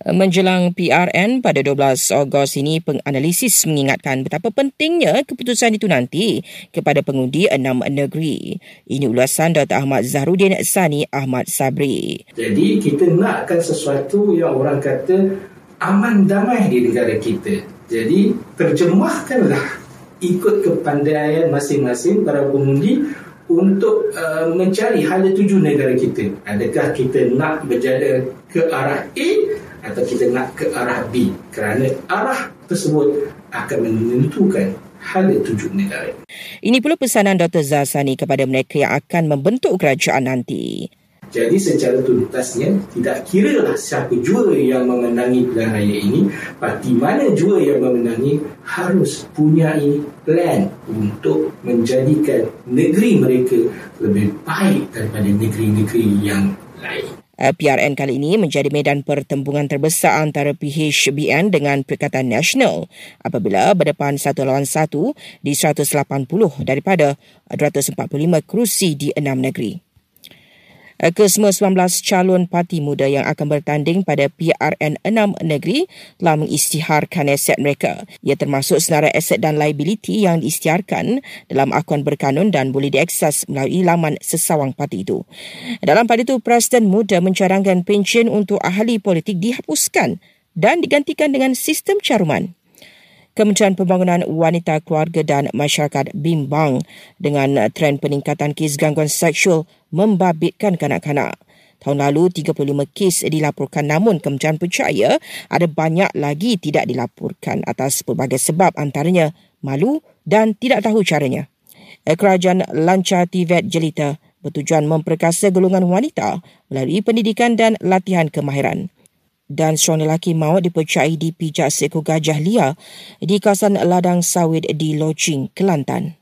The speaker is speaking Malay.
Menjelang PRN pada 12 Ogos ini, penganalisis mengingatkan betapa pentingnya keputusan itu nanti kepada pengundi enam negeri. Ini ulasan Dr. Ahmad Zahrudin Sani Ahmad Sabri. Jadi kita nakkan sesuatu yang orang kata aman damai di negara kita. Jadi terjemahkanlah ikut kepandaian masing-masing para pengundi untuk uh, mencari hala tuju negara kita. Adakah kita nak berjalan ke arah A atau kita nak ke arah B kerana arah tersebut akan menentukan hala tuju negara. Ini pula pesanan Dr. Zasani kepada mereka yang akan membentuk kerajaan nanti. Jadi secara tuntasnya tidak kira lah siapa jua yang memenangi pilihan raya ini Parti mana jua yang memenangi harus punya plan untuk menjadikan negeri mereka lebih baik daripada negeri-negeri yang lain PRN kali ini menjadi medan pertembungan terbesar antara PHBN dengan Perikatan Nasional apabila berdepan satu lawan satu di 180 daripada 245 kerusi di enam negeri. Kesemua 19 calon parti muda yang akan bertanding pada PRN 6 negeri telah mengisytiharkan aset mereka. Ia termasuk senarai aset dan liability yang diisytiharkan dalam akuan berkanun dan boleh diakses melalui laman sesawang parti itu. Dalam pada itu, Presiden Muda mencadangkan pensyen untuk ahli politik dihapuskan dan digantikan dengan sistem caruman. Kementerian Pembangunan Wanita Keluarga dan Masyarakat bimbang dengan trend peningkatan kes gangguan seksual membabitkan kanak-kanak. Tahun lalu 35 kes dilaporkan namun kementerian percaya ada banyak lagi tidak dilaporkan atas pelbagai sebab antaranya malu dan tidak tahu caranya. Kerajaan lancar TVET jelita bertujuan memperkasa golongan wanita melalui pendidikan dan latihan kemahiran dan seorang lelaki maut dipercayai dipijak seekor gajah liar di kawasan ladang sawit di Locing, Kelantan.